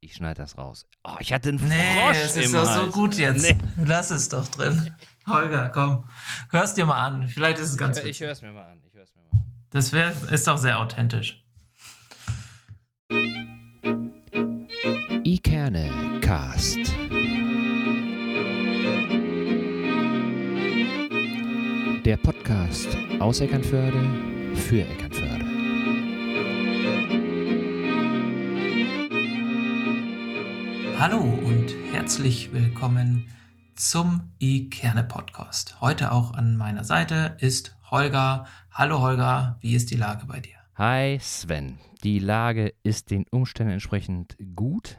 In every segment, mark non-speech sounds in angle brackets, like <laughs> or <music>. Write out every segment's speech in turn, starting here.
Ich schneide das raus. Oh, ich hatte einen Nee, Frosch es ist doch so gut jetzt. Nee. Lass es doch drin. Holger, komm. Hör's dir mal an. Vielleicht ist es ganz Ich höre es mir mal an. Ich hör's mir mal an. Das wär, ist doch sehr authentisch. Ikerne Cast. Der Podcast aus Eckernförde für Eckernförde. Hallo und herzlich willkommen zum i-Kerne Podcast. Heute auch an meiner Seite ist Holger. Hallo Holger, wie ist die Lage bei dir? Hi Sven, die Lage ist den Umständen entsprechend gut.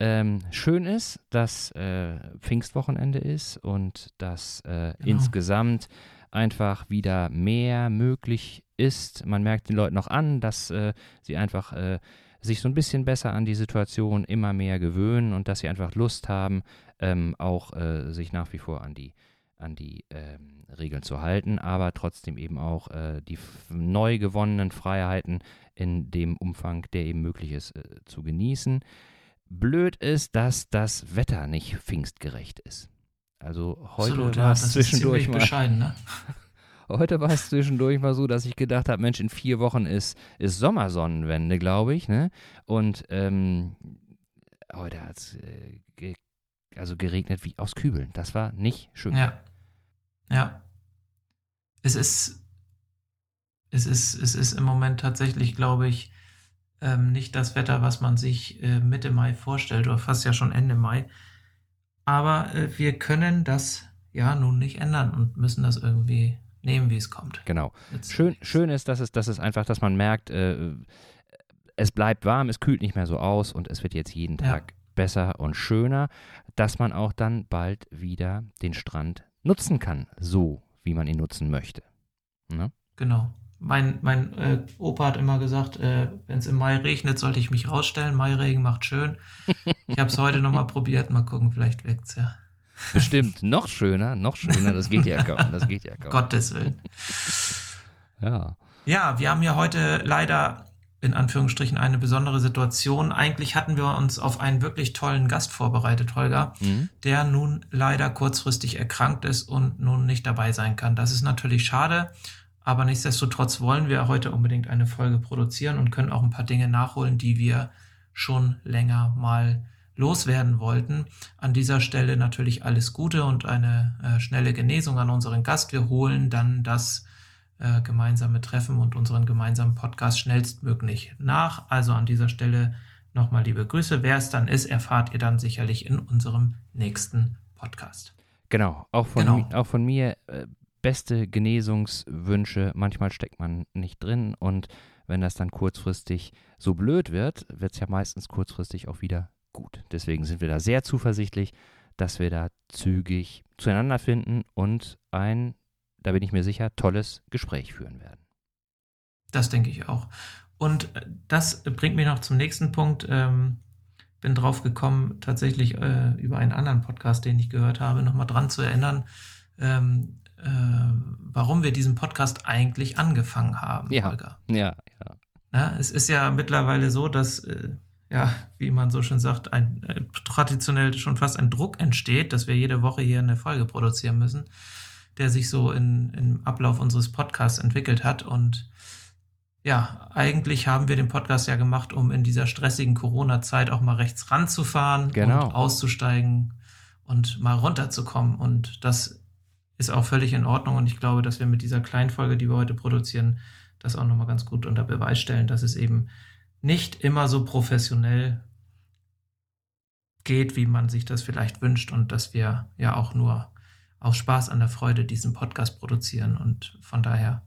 Ähm, schön ist, dass äh, Pfingstwochenende ist und dass äh, Genau. insgesamt einfach wieder mehr möglich ist. Man merkt den Leuten noch an, dass äh, sie einfach äh, sich so ein bisschen besser an die Situation immer mehr gewöhnen und dass sie einfach Lust haben, ähm, auch äh, sich nach wie vor an die, an die ähm, Regeln zu halten, aber trotzdem eben auch äh, die neu gewonnenen Freiheiten in dem Umfang, der eben möglich ist, äh, zu genießen. Blöd ist, dass das Wetter nicht pfingstgerecht ist. Also heute war es zwischendurch mal bescheiden, ne? Heute war es zwischendurch mal so, dass ich gedacht habe, Mensch, in vier Wochen ist, ist Sommersonnenwende, glaube ich, ne? Und ähm, heute hat es äh, ge also geregnet wie aus Kübeln. Das war nicht schön. Ja. Ja. Es ist, es ist, es ist im Moment tatsächlich, glaube ich, ähm, nicht das Wetter, was man sich äh, Mitte Mai vorstellt oder fast ja schon Ende Mai. Aber äh, wir können das ja nun nicht ändern und müssen das irgendwie nehmen, wie es kommt. Genau. Schön, schön ist, dass es, dass es einfach, dass man merkt, äh, es bleibt warm, es kühlt nicht mehr so aus und es wird jetzt jeden Ja. Tag besser und schöner, dass man auch dann bald wieder den Strand nutzen kann, so wie man ihn nutzen möchte. Ne? Genau. Mein, mein äh, Opa hat immer gesagt, äh, wenn es im Mai regnet, sollte ich mich rausstellen. Mairegen macht schön. Ich habe es heute nochmal probiert. Mal gucken, vielleicht wirkt's ja. Bestimmt noch schöner, noch schöner, das geht ja kaum, das geht ja kaum. Gottes Willen. Ja. Ja, wir haben ja heute leider in Anführungsstrichen eine besondere Situation. Eigentlich hatten wir uns auf einen wirklich tollen Gast vorbereitet, Holger, Mhm. der nun leider kurzfristig erkrankt ist und nun nicht dabei sein kann. Das ist natürlich schade, aber nichtsdestotrotz wollen wir heute unbedingt eine Folge produzieren und können auch ein paar Dinge nachholen, die wir schon länger mal loswerden wollten. An dieser Stelle natürlich alles Gute und eine äh, schnelle Genesung an unseren Gast. Wir holen dann das äh, gemeinsame Treffen und unseren gemeinsamen Podcast schnellstmöglich nach. Also an dieser Stelle nochmal liebe Grüße. Wer es dann ist, erfahrt ihr dann sicherlich in unserem nächsten Podcast. Genau, auch von, Genau. mi- auch von mir äh, beste Genesungswünsche. Manchmal steckt man nicht drin und wenn das dann kurzfristig so blöd wird, wird es ja meistens kurzfristig auch wieder gut. Deswegen sind wir da sehr zuversichtlich, dass wir da zügig zueinander finden und ein, da bin ich mir sicher, tolles Gespräch führen werden. Das denke ich auch. Und äh, das bringt mich noch zum nächsten Punkt. Ähm, bin drauf gekommen, tatsächlich äh, über einen anderen Podcast, den ich gehört habe, nochmal dran zu erinnern, ähm, äh, warum wir diesen Podcast eigentlich angefangen haben, Ja. Holger. Ja, ja. Na, es ist ja mittlerweile so, dass, äh, ja, wie man so schön sagt, ein äh, traditionell schon fast ein Druck entsteht, dass wir jede Woche hier eine Folge produzieren müssen, der sich so in, im Ablauf unseres Podcasts entwickelt hat. Und ja, eigentlich haben wir den Podcast ja gemacht, um in dieser stressigen Corona-Zeit auch mal rechts ranzufahren Genau. und auszusteigen und mal runterzukommen. Und das ist auch völlig in Ordnung. Und ich glaube, dass wir mit dieser kleinen Folge, die wir heute produzieren, das auch nochmal ganz gut unter Beweis stellen, dass es eben nicht immer so professionell geht, wie man sich das vielleicht wünscht und dass wir ja auch nur aus Spaß an der Freude diesen Podcast produzieren und von daher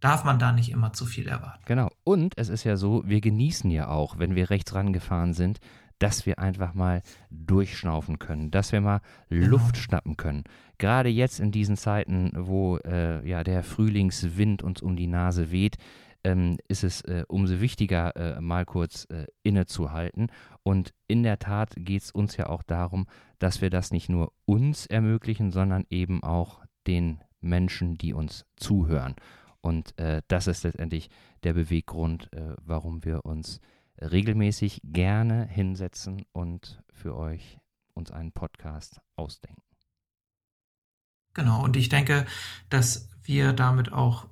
darf man da nicht immer zu viel erwarten. Genau. Und es ist ja so, wir genießen ja auch, wenn wir rechts rangefahren sind, dass wir einfach mal durchschnaufen können, dass wir mal Luft schnappen können. Gerade jetzt in diesen Zeiten, wo äh, ja der Frühlingswind uns um die Nase weht, ähm, ist es äh, umso wichtiger, äh, mal kurz äh, innezuhalten. Und in der Tat geht es uns ja auch darum, dass wir das nicht nur uns ermöglichen, sondern eben auch den Menschen, die uns zuhören. Und äh, das ist letztendlich der Beweggrund, äh, warum wir uns regelmäßig gerne hinsetzen und für euch uns einen Podcast ausdenken. Genau, und ich denke, dass wir damit auch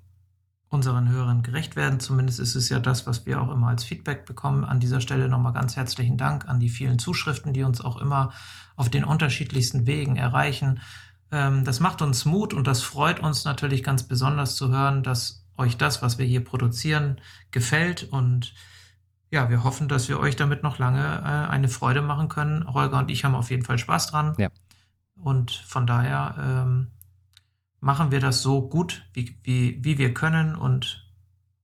unseren Hörern gerecht werden. Zumindest ist es ja das, was wir auch immer als Feedback bekommen. An dieser Stelle nochmal ganz herzlichen Dank an die vielen Zuschriften, die uns auch immer auf den unterschiedlichsten Wegen erreichen. Ähm, das macht uns Mut und das freut uns natürlich ganz besonders zu hören, dass euch das, was wir hier produzieren, gefällt. Und ja, wir hoffen, dass wir euch damit noch lange äh, eine Freude machen können. Holger und ich haben auf jeden Fall Spaß dran. Ja. Und von daher ähm, machen wir das so gut, wie, wie, wie wir können. Und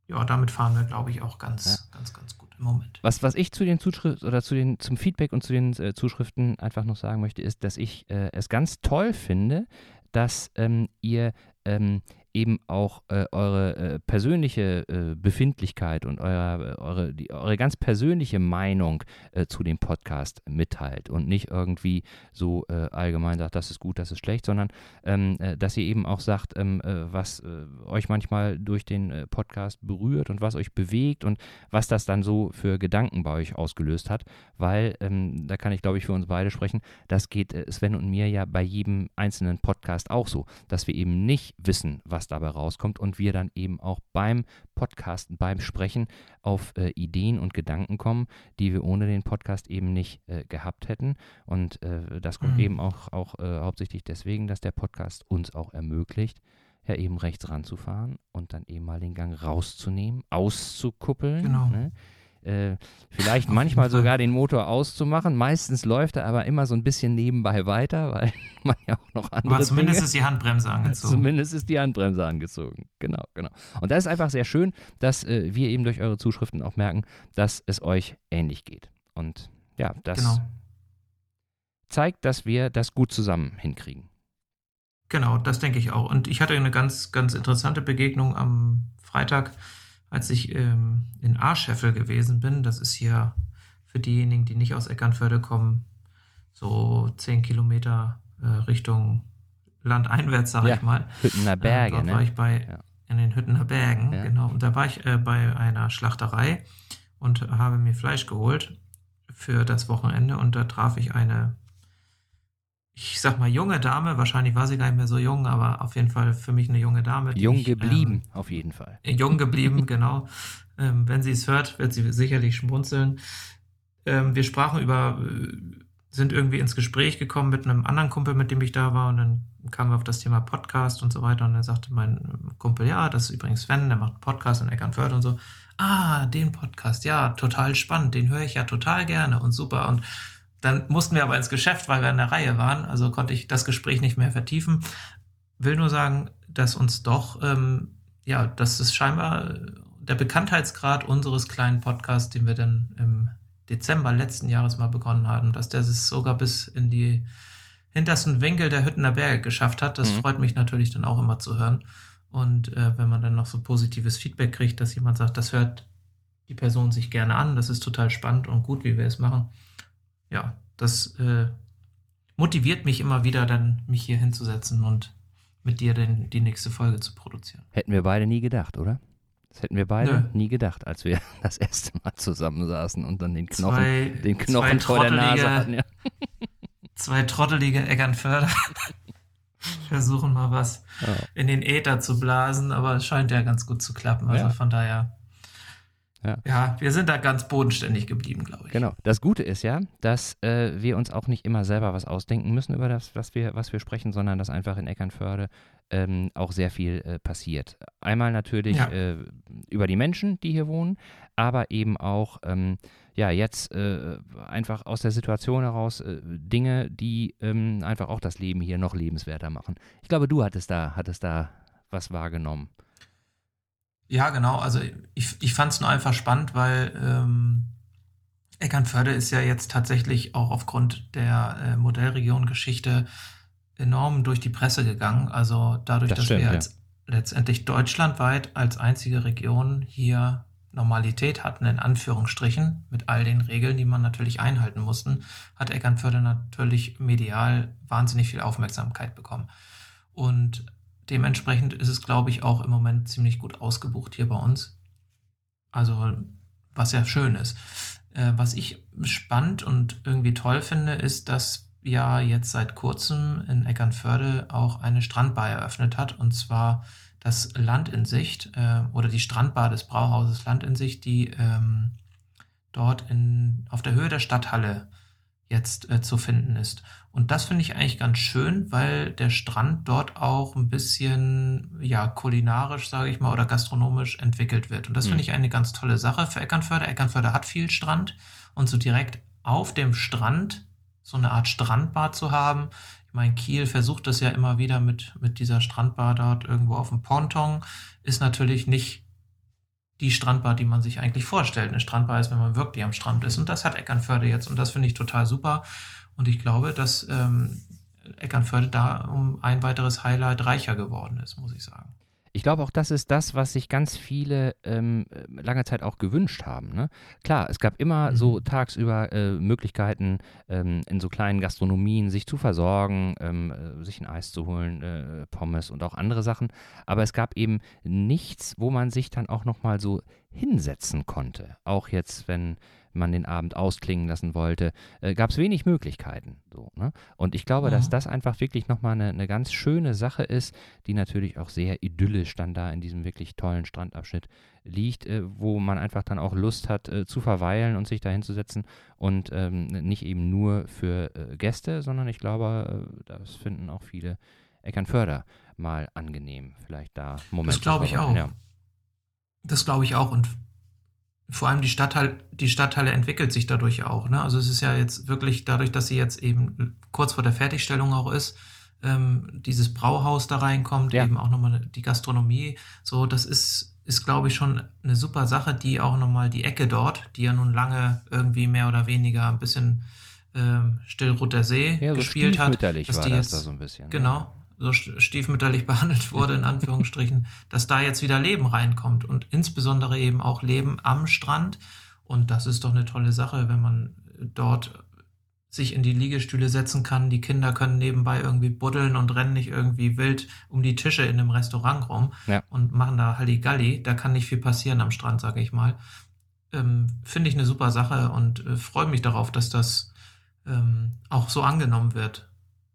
ja, damit fahren wir, glaube ich, auch ganz, ja. ganz, ganz gut im Moment. Was, was ich zu den Zuschriften oder zu den, zum Feedback und zu den äh, Zuschriften einfach noch sagen möchte, ist, dass ich äh, es ganz toll finde, dass ähm, ihr ähm, eben auch äh, eure äh, persönliche äh, Befindlichkeit und euer, eure, die, eure ganz persönliche Meinung äh, zu dem Podcast mitteilt und nicht irgendwie so äh, allgemein sagt, das ist gut, das ist schlecht, sondern ähm, äh, dass ihr eben auch sagt, ähm, was euch manchmal durch den Podcast berührt und was euch bewegt und was das dann so für Gedanken bei euch ausgelöst hat, weil ähm, da kann ich glaube ich für uns beide sprechen, das geht Sven und mir ja bei jedem einzelnen Podcast auch so, dass wir eben nicht wissen, was was dabei rauskommt und wir dann eben auch beim Podcasten, beim Sprechen auf äh, Ideen und Gedanken kommen, die wir ohne den Podcast eben nicht äh, gehabt hätten. Und äh, das kommt mhm. eben auch, auch äh, hauptsächlich deswegen, dass der Podcast uns auch ermöglicht, ja eben rechts ranzufahren und dann eben mal den Gang rauszunehmen, auszukuppeln. Genau. Ne? Äh, vielleicht manchmal sogar den Motor auszumachen. Meistens läuft er aber immer so ein bisschen nebenbei weiter, <laughs> weil man ja auch noch andere. Aber zumindest Dinge, ist die Handbremse angezogen. Zumindest ist die Handbremse angezogen. Genau, genau. Und das ist einfach sehr schön, dass äh, wir eben durch eure Zuschriften auch merken, dass es euch ähnlich geht. Und ja, das genau. zeigt, dass wir das gut zusammen hinkriegen. Genau, das denke ich auch. Und ich hatte eine ganz, ganz interessante Begegnung am Freitag als ich ähm, in Arscheffel gewesen bin, das ist hier für diejenigen, die nicht aus Eckernförde kommen, so zehn Kilometer äh, Richtung landeinwärts, sage ja, ich mal. Hüttener Berge, äh, dort ne? war ich bei, ja. in den Hüttener Bergen, ja. genau. Und da war ich äh, bei einer Schlachterei und habe mir Fleisch geholt für das Wochenende und da traf ich eine ich sag mal, junge Dame, wahrscheinlich war sie gar nicht mehr so jung, aber auf jeden Fall für mich eine junge Dame. Jung ich, geblieben, ähm, auf jeden Fall. Jung geblieben, <laughs> genau. Ähm, wenn sie es hört, wird sie sicherlich schmunzeln. Ähm, wir sprachen über, äh, sind irgendwie ins Gespräch gekommen mit einem anderen Kumpel, mit dem ich da war, und dann kamen wir auf das Thema Podcast und so weiter. Und dann sagte mein Kumpel, ja, das ist übrigens Sven, der macht einen Podcast in Eckernförde und so. Ah, den Podcast, ja, total spannend, den höre ich ja total gerne und super. Und dann mussten wir aber ins Geschäft, weil wir in der Reihe waren. Also konnte ich das Gespräch nicht mehr vertiefen. Will nur sagen, dass uns doch, ähm, ja, dass es scheinbar der Bekanntheitsgrad unseres kleinen Podcasts, den wir dann im Dezember letzten Jahres mal begonnen haben, dass der es sogar bis in die hintersten Winkel der Hüttener Berge geschafft hat. Das mhm. freut mich natürlich dann auch immer zu hören. Und äh, wenn man dann noch so positives Feedback kriegt, dass jemand sagt, das hört die Person sich gerne an, das ist total spannend und gut, wie wir es machen ja, das äh, motiviert mich immer wieder, dann mich hier hinzusetzen und mit dir denn die nächste Folge zu produzieren. Hätten wir beide nie gedacht, oder? Das hätten wir beide Nö. nie gedacht, als wir <laughs> das erste Mal zusammensaßen und dann den Knochen, zwei, den Knochen vor der Nase hatten. Ja. <laughs> Zwei trottelige Eckernförder <laughs> versuchen mal was oh. in den Äther zu blasen, aber es scheint ja ganz gut zu klappen. Also ja. von daher ja. ja, wir sind da ganz bodenständig geblieben, glaube ich. Genau. Das Gute ist ja, dass äh, wir uns auch nicht immer selber was ausdenken müssen über das, was wir, was wir sprechen, sondern dass einfach in Eckernförde ähm, auch sehr viel äh, passiert. Einmal natürlich ja. äh, über die Menschen, die hier wohnen, aber eben auch ähm, ja jetzt äh, einfach aus der Situation heraus äh, Dinge, die ähm, einfach auch das Leben hier noch lebenswerter machen. Ich glaube, du hattest da, hattest da was wahrgenommen. Ja, genau. Also ich, ich fand es nur einfach spannend, weil ähm, Eckernförde ist ja jetzt tatsächlich auch aufgrund der äh, Modellregion-Geschichte enorm durch die Presse gegangen. Also dadurch, das dass stimmt, wir ja. als letztendlich deutschlandweit als einzige Region hier Normalität hatten, in Anführungsstrichen, mit all den Regeln, die man natürlich einhalten mussten, hat Eckernförde natürlich medial wahnsinnig viel Aufmerksamkeit bekommen. Und dementsprechend ist es, glaube ich, auch im Moment ziemlich gut ausgebucht hier bei uns. Also, was ja schön ist. Äh, was ich spannend und irgendwie toll finde, ist, dass ja jetzt seit kurzem in Eckernförde auch eine Strandbar eröffnet hat, und zwar das Land in Sicht äh, oder die Strandbar des Brauhauses Land in Sicht, die ähm, dort in, auf der Höhe der Stadthalle jetzt äh, zu finden ist. Und das finde ich eigentlich ganz schön, weil der Strand dort auch ein bisschen ja kulinarisch, sage ich mal, oder gastronomisch entwickelt wird. Und das finde mhm. ich eine ganz tolle Sache für Eckernförde. Eckernförde hat viel Strand und so direkt auf dem Strand so eine Art Strandbad zu haben. Ich meine, Kiel versucht das ja immer wieder mit, mit dieser Strandbar dort irgendwo auf dem Ponton. Ist natürlich nicht die Strandbar, die man sich eigentlich vorstellt. Eine Strandbar ist, wenn man wirklich am Strand ist. Und das hat Eckernförde jetzt. Und das finde ich total super. Und ich glaube, dass ähm, Eckernförde da um ein weiteres Highlight reicher geworden ist, muss ich sagen. Ich glaube auch, das ist das, was sich ganz viele ähm, lange Zeit auch gewünscht haben. Ne? Klar, es gab immer mhm. so tagsüber äh, Möglichkeiten, ähm, in so kleinen Gastronomien sich zu versorgen, ähm, äh, sich ein Eis zu holen, äh, Pommes und auch andere Sachen. Aber es gab eben nichts, wo man sich dann auch nochmal so hinsetzen konnte. Auch jetzt, wenn man den Abend ausklingen lassen wollte, äh, gab es wenig Möglichkeiten. So, ne? Und ich glaube, mhm. dass das einfach wirklich nochmal eine, eine ganz schöne Sache ist, die natürlich auch sehr idyllisch dann da in diesem wirklich tollen Strandabschnitt liegt, äh, wo man einfach dann auch Lust hat äh, zu verweilen und sich da hinzusetzen und ähm, nicht eben nur für äh, Gäste, sondern ich glaube, äh, das finden auch viele Eckernförder mal angenehm, vielleicht da Momente. Das glaube ich auch. Ja. Das glaube ich auch und vor allem die Stadtteil, die Stadtteile entwickelt sich dadurch auch. Ne? Also es ist ja jetzt wirklich dadurch, dass sie jetzt eben kurz vor der Fertigstellung auch ist, ähm, dieses Brauhaus da reinkommt, ja. eben auch nochmal die Gastronomie. So, das ist, ist glaube ich, schon eine super Sache, die auch nochmal die Ecke dort, die ja nun lange irgendwie mehr oder weniger ein bisschen ähm, Stillroter See ja, so gespielt hat. Dass die das jetzt, da so ein bisschen. Genau, so stiefmütterlich <laughs> behandelt wurde, in Anführungsstrichen, dass da jetzt wieder Leben reinkommt und insbesondere eben auch Leben am Strand. Und das ist doch eine tolle Sache, wenn man dort sich in die Liegestühle setzen kann. Die Kinder können nebenbei irgendwie buddeln und rennen nicht irgendwie wild um die Tische in einem Restaurant rum ja. und machen da Halligalli. Da kann nicht viel passieren am Strand, sage ich mal. Ähm, Finde ich eine super Sache und äh, freue mich darauf, dass das ähm, auch so angenommen wird.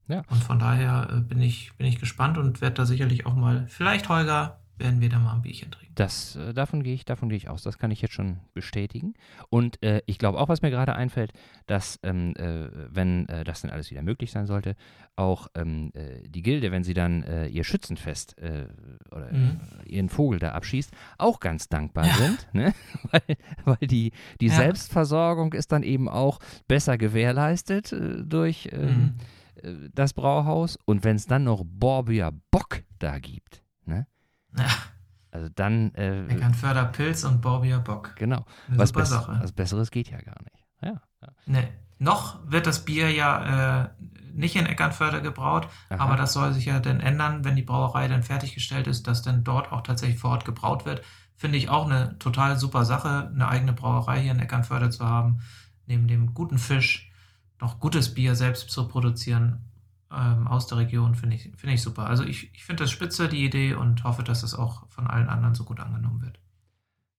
Ja. Und von daher äh, bin, ich, bin ich gespannt und werde da sicherlich auch mal, vielleicht Holger, werden wir da mal ein Bierchen trinken. Das, äh, davon gehe ich, davon gehe ich aus. Das kann ich jetzt schon bestätigen. Und äh, ich glaube auch, was mir gerade einfällt, dass, ähm, äh, wenn äh, das dann alles wieder möglich sein sollte, auch ähm, äh, die Gilde, wenn sie dann ihr Schützenfest oder mhm. ihren Vogel da abschießt, auch ganz dankbar ja. sind. Ne? <laughs> weil, weil die, die ja. Selbstversorgung ist dann eben auch besser gewährleistet durch. Ähm, mhm das Brauhaus. Und wenn es dann noch Borbia Bock da gibt, ne? Ja. Also dann. Äh, Eckernförder Pilz und Borbia Bock. Genau. Eine was, Bess Sache. was Besseres geht ja gar nicht. Ja. ja. Nee. Noch wird das Bier ja äh, nicht in Eckernförde gebraut, Aha. aber das soll sich ja dann ändern, wenn die Brauerei dann fertiggestellt ist, dass dann dort auch tatsächlich vor Ort gebraut wird. Finde ich auch eine total super Sache, eine eigene Brauerei hier in Eckernförde zu haben, neben dem guten Fisch noch gutes Bier selbst zu produzieren ähm, aus der Region, finde ich, find ich super. Also ich, ich finde das spitze, die Idee, und hoffe, dass es auch von allen anderen so gut angenommen wird.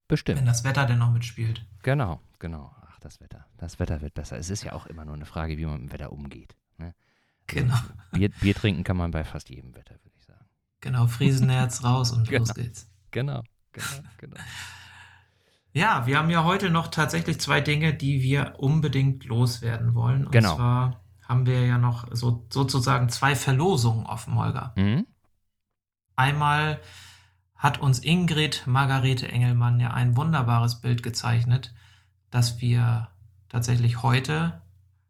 Bestimmt. Wenn das Wetter denn noch mitspielt. Genau, genau. Ach, das Wetter. Das Wetter wird besser. Es ist ja auch immer nur eine Frage, wie man mit dem Wetter umgeht. Ne? Genau. <laughs> Bier, Bier, trinken kann man bei fast jedem Wetter, würde ich sagen. Genau, Friesenherz <laughs> raus und genau. los geht's. Genau, genau, genau. Ja, wir haben ja heute noch tatsächlich zwei Dinge, die wir unbedingt loswerden wollen. Und genau. zwar haben wir ja noch so, sozusagen zwei Verlosungen offen, Holger. Mhm. Einmal hat uns Ingrid Margarete Engelmann ja ein wunderbares Bild gezeichnet, das wir tatsächlich heute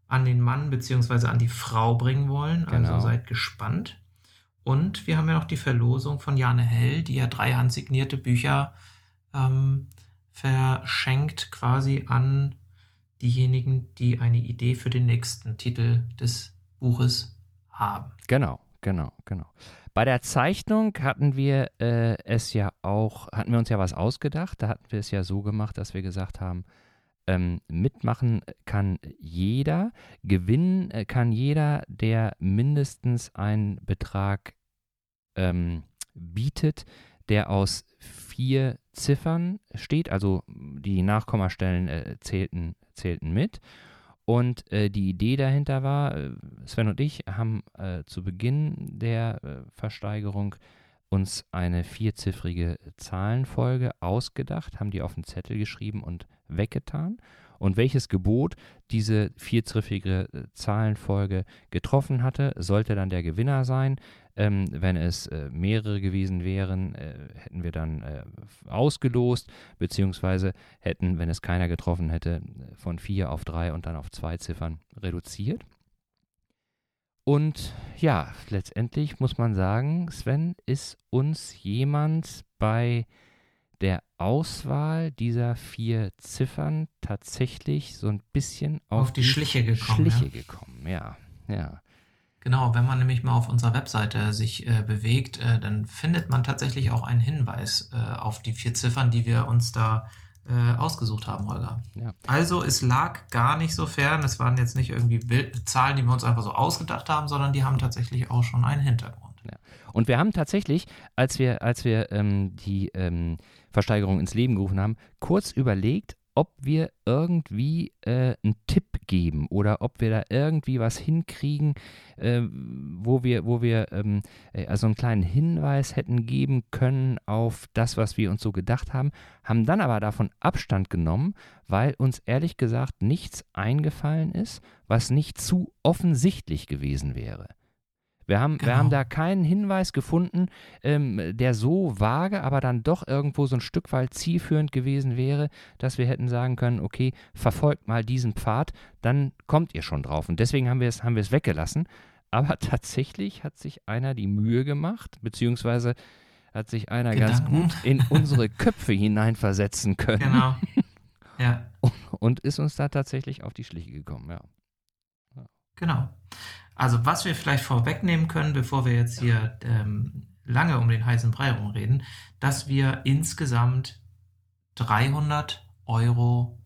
an den Mann bzw. an die Frau bringen wollen. Also genau. seid gespannt. Und wir haben ja noch die Verlosung von Jane Hell, die ja drei handsignierte Bücher ähm, verschenkt quasi an diejenigen, die eine Idee für den nächsten Titel des Buches haben. Genau, genau, genau. Bei der Zeichnung hatten wir äh, es ja auch, hatten wir uns ja was ausgedacht. Da hatten wir es ja so gemacht, dass wir gesagt haben, ähm, mitmachen kann jeder, gewinnen äh, kann jeder, der mindestens einen Betrag ähm, bietet, der aus vier Ziffern steht, also die Nachkommastellen äh, zählten, zählten mit. Und äh, die Idee dahinter war, äh, Sven und ich haben äh, zu Beginn der äh, Versteigerung uns eine vierziffrige Zahlenfolge ausgedacht, haben die auf den Zettel geschrieben und weggetan und welches Gebot diese vierziffrige äh, Zahlenfolge getroffen hatte, sollte dann der Gewinner sein. Ähm, wenn es äh, mehrere gewesen wären, äh, hätten wir dann äh, ausgelost, beziehungsweise hätten, wenn es keiner getroffen hätte, von vier auf drei und dann auf zwei Ziffern reduziert. Und ja, letztendlich muss man sagen, Sven ist uns jemand bei der Auswahl dieser vier Ziffern tatsächlich so ein bisschen auf, auf die, die, Schliche gekommen. Schliche ja. gekommen, ja, ja. Genau, wenn man nämlich mal auf unserer Webseite sich äh, bewegt, äh, dann findet man tatsächlich auch einen Hinweis äh, auf die vier Ziffern, die wir uns da äh, ausgesucht haben, Holger. Ja. Also es lag gar nicht so fern, es waren jetzt nicht irgendwie Bild Zahlen, die wir uns einfach so ausgedacht haben, sondern die haben tatsächlich auch schon einen Hintergrund. Ja. Und wir haben tatsächlich, als wir, als wir ähm, die ähm, Versteigerung ins Leben gerufen haben, kurz überlegt, ob wir irgendwie äh, einen Tipp geben oder ob wir da irgendwie was hinkriegen, äh, wo wir, wo wir ähm, äh, also einen kleinen Hinweis hätten geben können auf das, was wir uns so gedacht haben, haben dann aber davon Abstand genommen, weil uns ehrlich gesagt nichts eingefallen ist, was nicht zu offensichtlich gewesen wäre. Wir haben, genau. wir haben da keinen Hinweis gefunden, ähm, der so vage, aber dann doch irgendwo so ein Stück weit zielführend gewesen wäre, dass wir hätten sagen können, okay, verfolgt mal diesen Pfad, dann kommt ihr schon drauf. Und deswegen haben wir es, haben wir es weggelassen. Aber <laughs> tatsächlich hat sich einer die Mühe gemacht, beziehungsweise hat sich einer Gedanken. ganz gut in unsere Köpfe hineinversetzen können. Genau. <laughs> Ja. Und ist uns da tatsächlich auf die Schliche gekommen, ja. Genau. Also was wir vielleicht vorwegnehmen können, bevor wir jetzt hier ähm, lange um den heißen Brei rumreden, dass wir insgesamt 300 Euro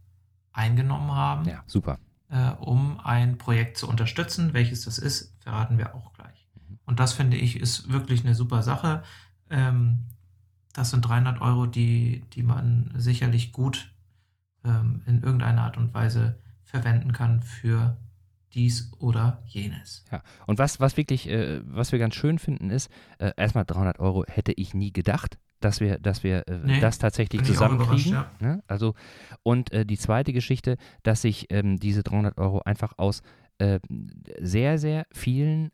eingenommen haben. Ja, super. Äh, um ein Projekt zu unterstützen. Welches das ist, verraten wir auch gleich. Mhm. Und das finde ich ist wirklich eine super Sache. Ähm, das sind 300 Euro, die, die man sicherlich gut ähm, in irgendeiner Art und Weise verwenden kann für dies oder jenes. Ja, und was, was wirklich, äh, was wir ganz schön finden, ist, äh, erstmal 300 Euro hätte ich nie gedacht, dass wir, dass wir äh, nee, das tatsächlich zusammenkriegen. Ja. Ne? Also, und äh, die zweite Geschichte, dass sich ähm, diese 300 Euro einfach aus äh, sehr, sehr vielen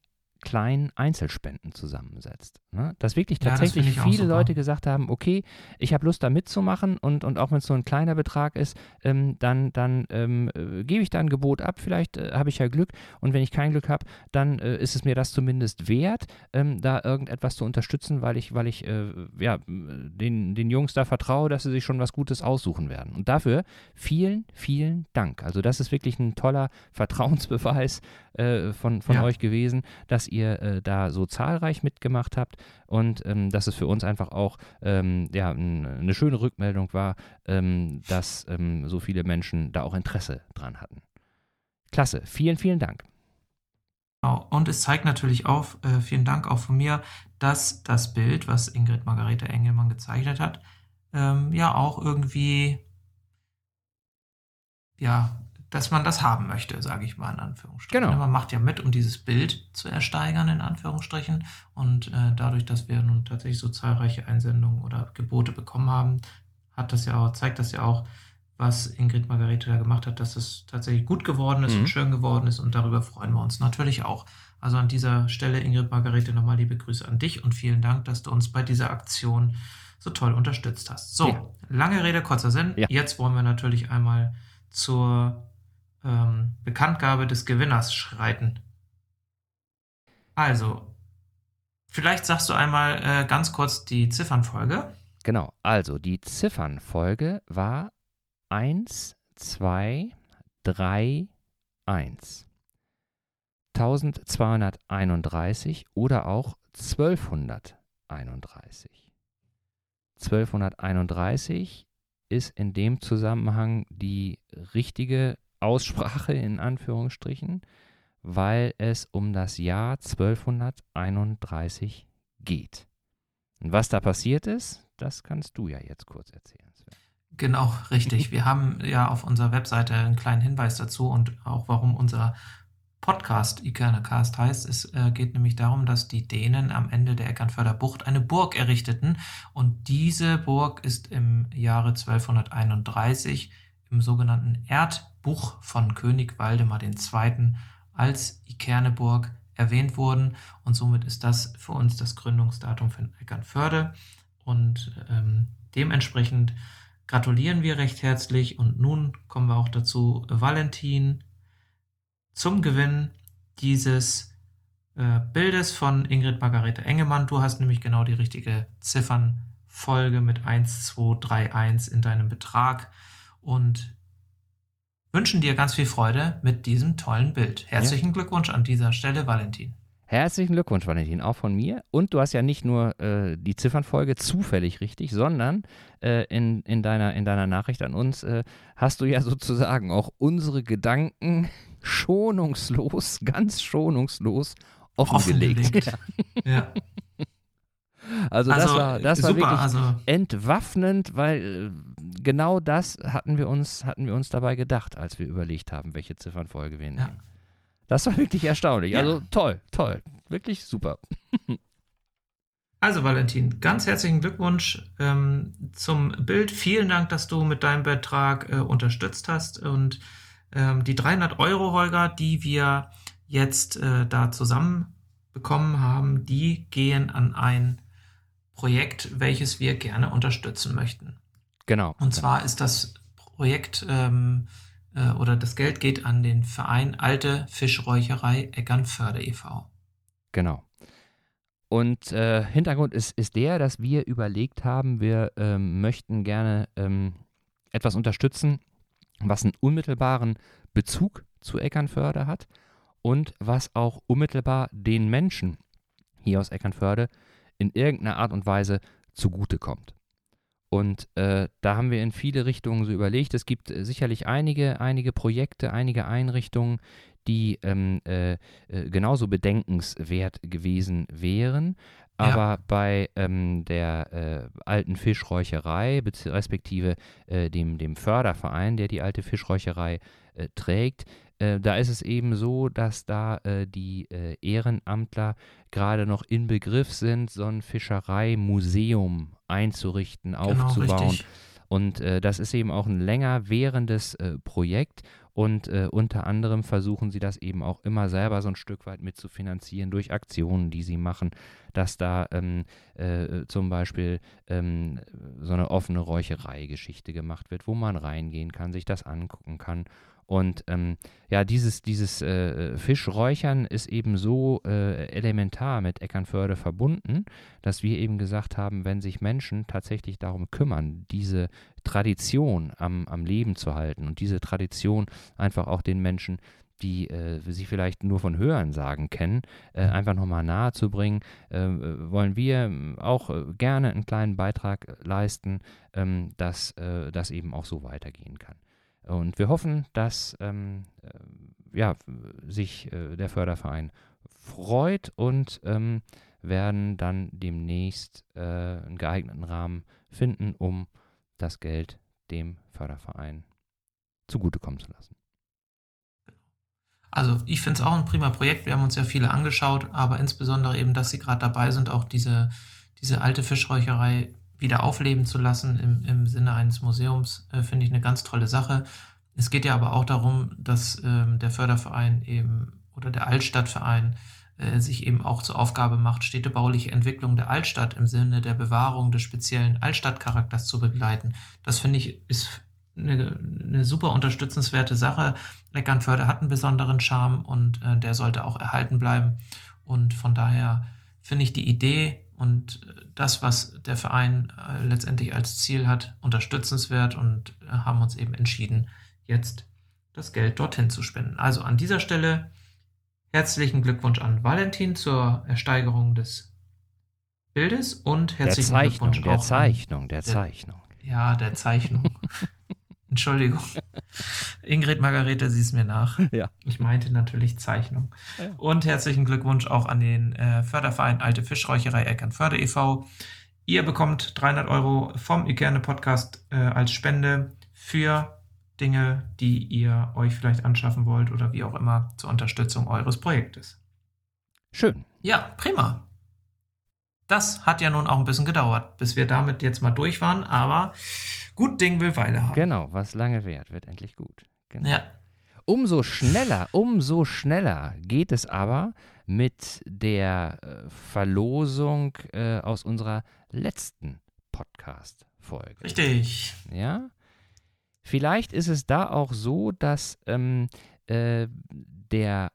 kleinen Einzelspenden zusammensetzt. Ne? Dass wirklich tatsächlich ja, viele Leute gesagt haben, okay, ich habe Lust da mitzumachen und, und auch wenn es so ein kleiner Betrag ist, ähm, dann, dann ähm, äh, gebe ich da ein Gebot ab, vielleicht äh, habe ich ja Glück und wenn ich kein Glück habe, dann äh, ist es mir das zumindest wert, ähm, da irgendetwas zu unterstützen, weil ich, weil ich äh, ja, den, den Jungs da vertraue, dass sie sich schon was Gutes aussuchen werden. Und dafür vielen, vielen Dank. Also das ist wirklich ein toller Vertrauensbeweis äh, von, von ja. euch gewesen, dass ihr äh, da so zahlreich mitgemacht habt und ähm, dass es für uns einfach auch ähm, ja, eine schöne Rückmeldung war, ähm, dass ähm, so viele Menschen da auch Interesse dran hatten. Klasse, vielen, vielen Dank. Genau. Und es zeigt natürlich auf, äh, vielen Dank auch von mir, dass das Bild, was Ingrid Margarete Engelmann gezeichnet hat, ähm, ja auch irgendwie ja dass man das haben möchte, sage ich mal in Anführungsstrichen. Genau. Man macht ja mit, um dieses Bild zu ersteigern, in Anführungsstrichen. Und äh, dadurch, dass wir nun tatsächlich so zahlreiche Einsendungen oder Gebote bekommen haben, hat das ja auch, zeigt das ja auch, was Ingrid Margarete da gemacht hat, dass es tatsächlich gut geworden ist mhm. und schön geworden ist. Und darüber freuen wir uns natürlich auch. Also an dieser Stelle, Ingrid Margarete, nochmal liebe Grüße an dich und vielen Dank, dass du uns bei dieser Aktion so toll unterstützt hast. So, ja. lange Rede, kurzer Sinn. Ja. Jetzt wollen wir natürlich einmal zur ähm, Bekanntgabe des Gewinners schreiten. Also, vielleicht sagst du einmal äh, ganz kurz die Ziffernfolge. Genau, also die Ziffernfolge war 1, 2, 3, 1. 1231 oder auch 1231. 1231 ist in dem Zusammenhang die richtige Aussprache in Anführungsstrichen, weil es um das Jahr 1231 geht. Und was da passiert ist, das kannst du ja jetzt kurz erzählen. Genau, richtig. <laughs> Wir haben ja auf unserer Webseite einen kleinen Hinweis dazu und auch warum unser Podcast Ikernacast heißt. Es äh, geht nämlich darum, dass die Dänen am Ende der Eckernförder Bucht eine Burg errichteten und diese Burg ist im Jahre 1231 im sogenannten Erdbuch von König Waldemar II. als Ikerneburg erwähnt worden und somit ist das für uns das Gründungsdatum von Eckernförde und ähm, dementsprechend gratulieren wir recht herzlich und nun kommen wir auch dazu, Valentin, zum Gewinn dieses äh, Bildes von Ingrid Margarete Engemann. Du hast nämlich genau die richtige Ziffernfolge mit 1231 in deinem Betrag und wünschen dir ganz viel Freude mit diesem tollen Bild. Herzlichen ja. Glückwunsch an dieser Stelle, Valentin. Herzlichen Glückwunsch, Valentin, auch von mir. Und du hast ja nicht nur äh, die Ziffernfolge zufällig richtig, sondern äh, in, in, deiner, in deiner Nachricht an uns äh, hast du ja <laughs> sozusagen auch unsere Gedanken schonungslos, ganz schonungslos offengelegt. offengelegt. Ja. <laughs> ja. Also, also, das war, das war wirklich also, entwaffnend, weil äh, genau das hatten wir, uns, hatten wir uns dabei gedacht, als wir überlegt haben, welche Ziffernfolge wir nehmen. Ja. Das war wirklich erstaunlich. Ja. Also toll, toll. Wirklich super. <laughs> Also Valentin, ganz herzlichen Glückwunsch ähm, zum Bild. Vielen Dank, dass du mit deinem Betrag äh, unterstützt hast. Und ähm, die 300 Euro, Holger, die wir jetzt äh, da zusammen bekommen haben, die gehen an ein Projekt, welches wir gerne unterstützen möchten. Genau. Und zwar ist das Projekt ähm, äh, oder das Geld geht an den Verein Alte Fischräucherei Eckernförde e.V. Genau. Und äh, Hintergrund ist, ist der, dass wir überlegt haben, wir ähm, möchten gerne ähm, etwas unterstützen, was einen unmittelbaren Bezug zu Eckernförde hat und was auch unmittelbar den Menschen hier aus Eckernförde in irgendeiner Art und Weise zugutekommt. Und äh, da haben wir in viele Richtungen so überlegt. Es gibt äh, sicherlich einige, einige Projekte, einige Einrichtungen, die ähm, äh, äh genauso bedenkenswert gewesen wären. Aber ja. bei ähm, der äh, alten Fischräucherei, respektive äh, dem, dem Förderverein, der die alte Fischräucherei trägt, da ist es eben so, dass da die Ehrenamtler gerade noch in Begriff sind, so ein Fischereimuseum einzurichten, genau, aufzubauen. Richtig. Und äh, das ist eben auch ein länger währendes äh, Projekt. Und äh, unter anderem versuchen sie das eben auch immer selber so ein Stück weit mitzufinanzieren durch Aktionen, die sie machen, dass da ähm, äh, zum Beispiel ähm, so eine offene Räucherei-Geschichte gemacht wird, wo man reingehen kann, sich das angucken kann und ähm, ja, dieses, dieses äh, Fischräuchern ist eben so äh, elementar mit Eckernförde verbunden, dass wir eben gesagt haben, wenn sich Menschen tatsächlich darum kümmern, diese Tradition am, am Leben zu halten und diese Tradition einfach auch den Menschen die äh, sie vielleicht nur von Hören sagen kennen, äh, einfach nochmal nahe zu bringen, äh, wollen wir auch äh, gerne einen kleinen Beitrag leisten, ähm, dass äh, das eben auch so weitergehen kann. Und wir hoffen, dass ähm, äh, ja, sich äh, der Förderverein freut und ähm, werden dann demnächst äh, einen geeigneten Rahmen finden, um das Geld dem Förderverein zugutekommen zu lassen. Also ich finde es auch ein prima Projekt. Wir haben uns ja viele angeschaut, aber insbesondere eben, dass Sie gerade dabei sind, auch diese, diese alte Fischräucherei wieder aufleben zu lassen im, im Sinne eines Museums, äh, finde ich eine ganz tolle Sache. Es geht ja aber auch darum, dass ähm, der Förderverein eben oder der Altstadtverein äh, sich eben auch zur Aufgabe macht, städtebauliche Entwicklung der Altstadt im Sinne der Bewahrung des speziellen Altstadtcharakters zu begleiten. Das finde ich ist eine, eine, super unterstützenswerte Sache. Eckernförde hat einen besonderen Charme und äh, der sollte auch erhalten bleiben. Und von daher finde ich die Idee und das, was der Verein äh, letztendlich als Ziel hat, unterstützenswert und äh, haben uns eben entschieden, jetzt das Geld dorthin zu spenden. Also an dieser Stelle herzlichen Glückwunsch an Valentin zur Ersteigerung des Bildes und herzlichen der Zeichnung, Glückwunsch der auch Zeichnung, an, der Zeichnung. ja, der Zeichnung. <laughs> Entschuldigung. <laughs> Ingrid Margarete, siehst mir nach. Ja. Ich meinte natürlich Zeichnung. Ja. Und herzlichen Glückwunsch auch an den äh, Förderverein Alte Fischräucherei Eckernförde e.V. Ihr bekommt 300 Euro vom Ikerne Podcast äh, als Spende für Dinge, die ihr euch vielleicht anschaffen wollt oder wie auch immer zur Unterstützung eures Projektes. Schön. Ja, prima. Das hat ja nun auch ein bisschen gedauert, bis wir damit jetzt mal durch waren, aber gut Ding will Weile haben. Genau, was lange währt, wird endlich gut. Genau. Ja. Umso schneller, umso schneller geht es aber mit der äh, Verlosung äh, aus unserer letzten Podcast-Folge. Richtig. Ja. Vielleicht ist es da auch so, dass ähm, äh, der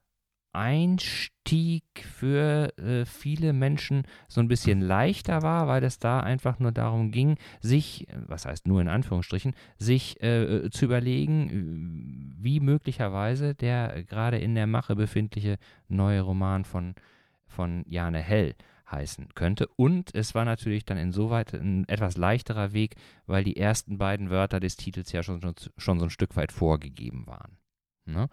Einstieg für äh, viele Menschen so ein bisschen leichter war, weil es da einfach nur darum ging, sich, was heißt nur in Anführungsstrichen, sich äh, zu überlegen, wie möglicherweise der gerade in der Mache befindliche neue Roman von, von Jane Hell heißen könnte. Und es war natürlich dann insoweit ein etwas leichterer Weg, weil die ersten beiden Wörter des Titels ja schon, schon, schon so ein Stück weit vorgegeben waren. Ne?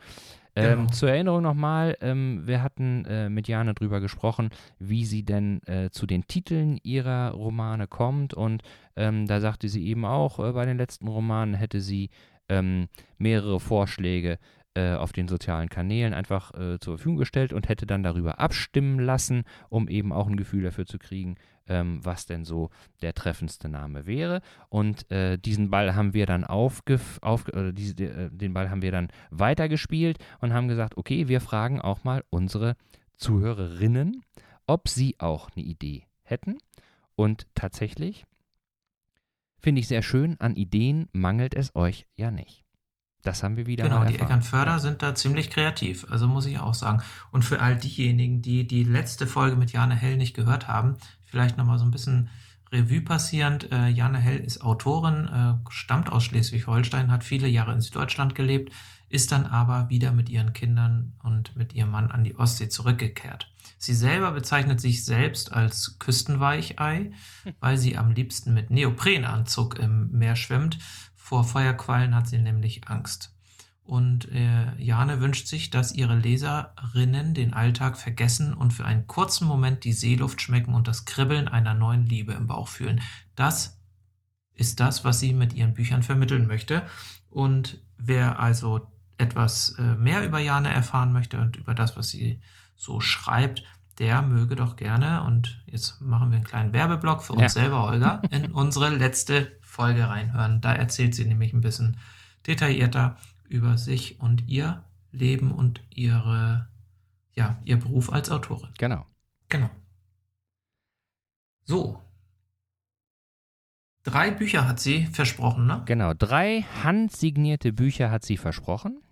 Ähm, genau. zur Erinnerung nochmal, ähm, wir hatten äh, mit Jane drüber gesprochen, wie sie denn äh, zu den Titeln ihrer Romane kommt und ähm, da sagte sie eben auch, äh, bei den letzten Romanen hätte sie ähm, mehrere Vorschläge äh, auf den sozialen Kanälen einfach äh, zur Verfügung gestellt und hätte dann darüber abstimmen lassen, um eben auch ein Gefühl dafür zu kriegen, ähm, was denn so der treffendste Name wäre. Und äh, diesen Ball haben wir dann aufgef auf, oder diese, äh, den Ball haben wir dann weitergespielt und haben gesagt, okay, wir fragen auch mal unsere Zuhörerinnen, ob sie auch eine Idee hätten. Und tatsächlich finde ich sehr schön, an Ideen mangelt es euch ja nicht. Das haben wir wieder Genau, die Eckernförder sind da ziemlich kreativ, also muss ich auch sagen. Und für all diejenigen, die die letzte Folge mit Jane Hell nicht gehört haben, vielleicht nochmal so ein bisschen Revue passierend. Äh, Jane Hell ist Autorin, äh, stammt aus Schleswig-Holstein, hat viele Jahre in Süddeutschland gelebt, ist dann aber wieder mit ihren Kindern und mit ihrem Mann an die Ostsee zurückgekehrt. Sie selber bezeichnet sich selbst als Küstenweichei, <laughs> weil sie am liebsten mit Neoprenanzug im Meer schwimmt vor Feuerquallen hat sie nämlich Angst. Und äh, Jane wünscht sich, dass ihre Leserinnen den Alltag vergessen und für einen kurzen Moment die Seeluft schmecken und das Kribbeln einer neuen Liebe im Bauch fühlen. Das ist das, was sie mit ihren Büchern vermitteln möchte. Und wer also etwas äh, mehr über Jane erfahren möchte und über das, was sie so schreibt, der möge doch gerne, und jetzt machen wir einen kleinen Werbeblock für uns ja. selber, Olga, <laughs> in unsere letzte Folge reinhören. Da erzählt sie nämlich ein bisschen detaillierter über sich und ihr Leben und ihre, ja, ihr Beruf als Autorin. Genau. Genau. So. Drei Bücher hat sie versprochen, ne? Genau, drei handsignierte Bücher hat sie versprochen.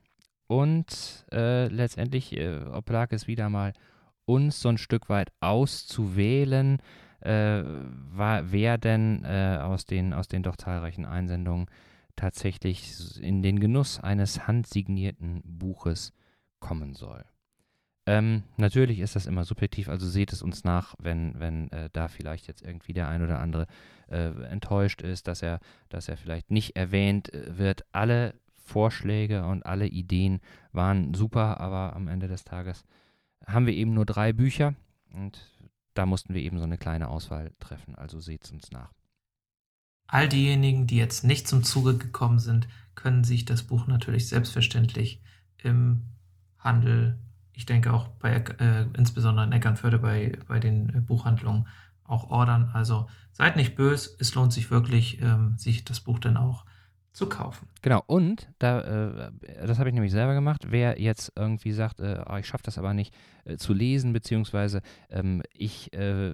Und äh, letztendlich äh, oblag es wieder mal uns so ein Stück weit auszuwählen, äh, war, wer denn äh, aus, den, aus den doch zahlreichen Einsendungen tatsächlich in den Genuss eines handsignierten Buches kommen soll. Ähm, natürlich ist das immer subjektiv, also seht es uns nach, wenn, wenn äh, da vielleicht jetzt irgendwie der ein oder andere äh, enttäuscht ist, dass er, dass er vielleicht nicht erwähnt äh, wird. Alle Vorschläge und alle Ideen waren super, aber am Ende des Tages haben wir eben nur drei Bücher und da mussten wir eben so eine kleine Auswahl treffen. Also seht es uns nach. All diejenigen, die jetzt nicht zum Zuge gekommen sind, können sich das Buch natürlich selbstverständlich im Handel, ich denke auch bei, äh, insbesondere in Eckernförde bei, bei den Buchhandlungen auch ordern. Also seid nicht böse, es lohnt sich wirklich, ähm, sich das Buch dann auch zu kaufen. Genau, und da, äh, das habe ich nämlich selber gemacht, wer jetzt irgendwie sagt, äh, oh, ich schaffe das aber nicht äh, zu lesen, beziehungsweise ähm, ich äh,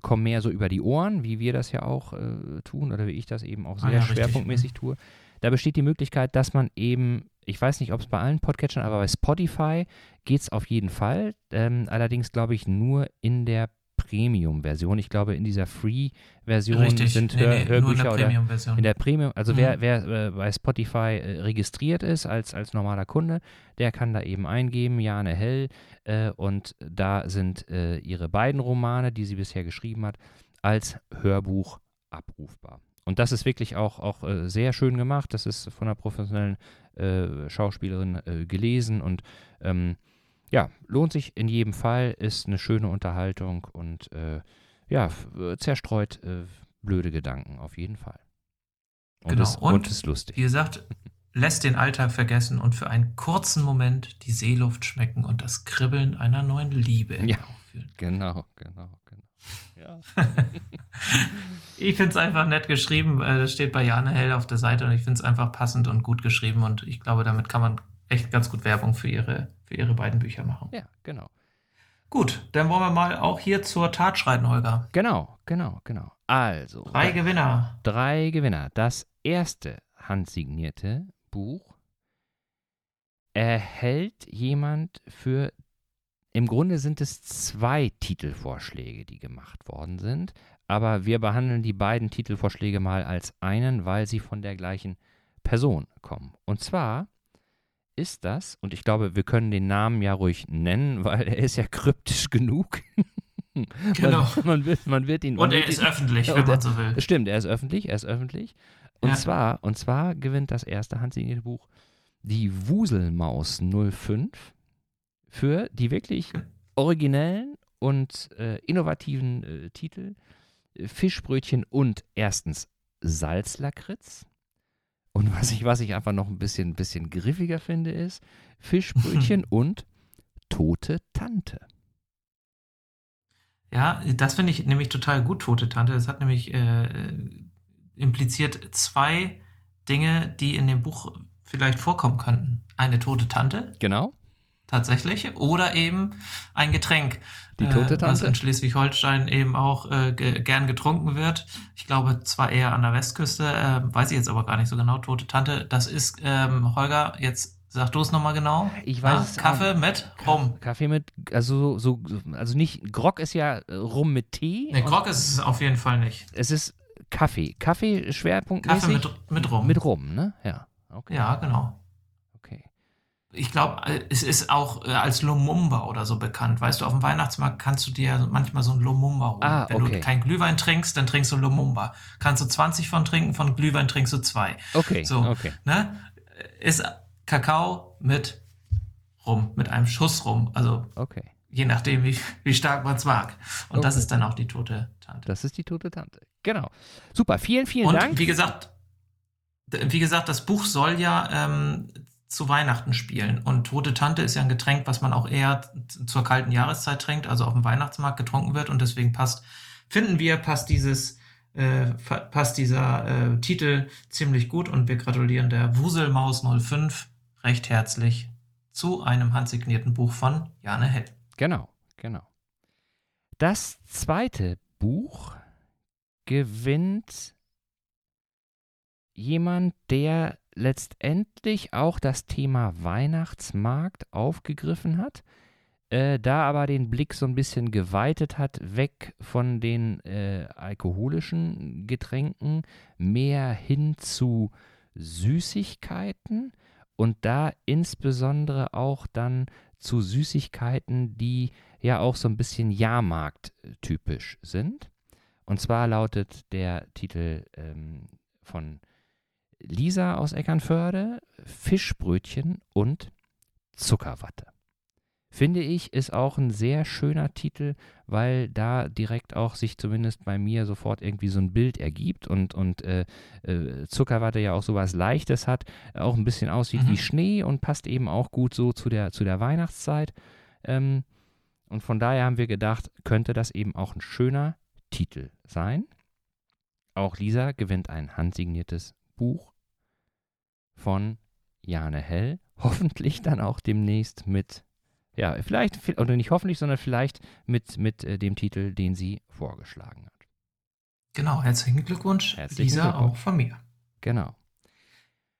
komme mehr so über die Ohren, wie wir das ja auch äh, tun oder wie ich das eben auch ah sehr ah, ja, schwerpunktmäßig richtig. tue. Da besteht die Möglichkeit, dass man eben, ich weiß nicht, ob es bei allen Podcatchern, aber bei Spotify geht es auf jeden Fall. Ähm, allerdings glaube ich nur in der Premium-Version. Ich glaube, in dieser Free-Version sind nee, Hör nee, Hörbücher oder in der Premium. Also mhm. wer, wer äh, bei Spotify äh, registriert ist als, als normaler Kunde, der kann da eben eingeben, Jane Hell, äh, und da sind äh, ihre beiden Romane, die sie bisher geschrieben hat, als Hörbuch abrufbar. Und das ist wirklich auch, auch äh, sehr schön gemacht. Das ist von einer professionellen äh, Schauspielerin gelesen und ähm, ja, lohnt sich in jedem Fall, ist eine schöne Unterhaltung und äh, ja, zerstreut äh, blöde Gedanken, auf jeden Fall. Und, Genau. es, Und und ist lustig. Wie gesagt, lässt den Alltag vergessen und für einen kurzen Moment die Seeluft schmecken und das Kribbeln einer neuen Liebe Ja. Genau, genau, genau. Ja. <laughs> Ich finde es einfach nett geschrieben. äh, Das steht bei Jane Hell auf der Seite und ich finde es einfach passend und gut geschrieben und ich glaube, damit kann man echt ganz gut Werbung für ihre, für ihre beiden Bücher machen. ja, genau. Gut, dann wollen wir mal auch hier zur Tat schreiten, Holger. Genau, genau, genau. Also, Drei da- Gewinner. drei Gewinner. Das erste handsignierte Buch erhält jemand für, im Grunde sind es zwei Titelvorschläge, die gemacht worden sind, aber wir behandeln die beiden Titelvorschläge mal als einen, weil sie von der gleichen Person kommen. Und zwar ist das, und ich glaube, wir können den Namen ja ruhig nennen, <laughs> weil er ist ja kryptisch genug. <laughs> Genau. Man, <laughs> man, wird, man wird ihn. Und er ist ihn, öffentlich, wenn man so will. Stimmt, er ist öffentlich, er ist öffentlich. Und Ja. zwar, und zwar gewinnt das erste handsignierte Buch die Wuselmaus 05 für die wirklich originellen und äh, innovativen äh, Titel Fischbrötchen und erstens Salzlakritz. Und was ich, was ich einfach noch ein bisschen, bisschen griffiger finde, ist Fischbrötchen <laughs> und tote Tante. Ja, das finde ich nämlich total gut, Tote Tante. Das hat nämlich äh, impliziert zwei Dinge, die in dem Buch vielleicht vorkommen könnten. Eine tote Tante, Genau. tatsächlich, oder eben ein Getränk. Die tote Äh, was Tante? in Schleswig-Holstein eben auch äh, ge gern getrunken wird. Ich glaube zwar eher an der Westküste, äh, weiß ich jetzt aber gar nicht so genau. Tote Tante, das ist, ähm, Holger, jetzt sag du es nochmal genau. Ich weiß Na, es auch Kaffee mit Rum. Kaffee mit, also so, so also nicht, Grog ist ja äh, Rum mit Tee. Ne, Grog ist es auf jeden Fall nicht. Es ist Kaffee. Kaffee schwerpunktmäßig. Kaffee mit, mit Rum. Mit Rum, ne? Ja. Okay. Ja, genau. Ich glaube, es ist auch äh, als Lumumba oder so bekannt. Weißt du, auf dem Weihnachtsmarkt kannst du dir manchmal so ein Lumumba holen. Ah, Wenn okay. du kein Glühwein trinkst, dann trinkst du Lumumba. Kannst du 20 von trinken, von Glühwein trinkst du zwei. Okay. So. Okay. Ne? Ist Kakao mit Rum, mit einem Schuss Rum. Also Okay. je nachdem, wie, wie stark man es mag. Und das Okay. ist dann auch die tote Tante. Das ist die tote Tante. Genau. Super. Vielen, vielen Und Dank. wie gesagt, wie gesagt, das Buch soll ja ähm, zu Weihnachten spielen. Und Tote Tante ist ja ein Getränk, was man auch eher zur kalten Jahreszeit trinkt, also auf dem Weihnachtsmarkt getrunken wird. Und deswegen passt, finden wir, passt dieses, äh, passt dieser äh, Titel ziemlich gut. Und wir gratulieren der Wuselmaus 05 recht herzlich zu einem handsignierten Buch von Jane Hell. Genau. Genau. Das zweite Buch gewinnt jemand, der letztendlich auch das Thema Weihnachtsmarkt aufgegriffen hat, äh, da aber den Blick so ein bisschen geweitet hat, weg von den äh, alkoholischen Getränken, mehr hin zu Süßigkeiten und da insbesondere auch dann zu Süßigkeiten, die ja auch so ein bisschen Jahrmarkt-typisch sind. Und zwar lautet der Titel ähm, von Lisa aus Eckernförde Fischbrötchen und Zuckerwatte. Finde ich, ist auch ein sehr schöner Titel, weil da direkt auch sich zumindest bei mir sofort irgendwie so ein Bild ergibt und, und äh, äh, Zuckerwatte ja auch sowas Leichtes hat, auch ein bisschen aussieht Mhm. wie Schnee und passt eben auch gut so zu der, zu der Weihnachtszeit. Ähm, und von daher haben wir gedacht, könnte das eben auch ein schöner Titel sein. Auch Lisa gewinnt ein handsigniertes Buch von Jane Hell. Hoffentlich dann auch demnächst mit, ja, vielleicht, oder nicht hoffentlich, sondern vielleicht mit, mit äh, dem Titel, den sie vorgeschlagen hat. Genau, herzlichen Glückwunsch, Herzlichen Lisa, Glückwunsch. auch von mir. Genau.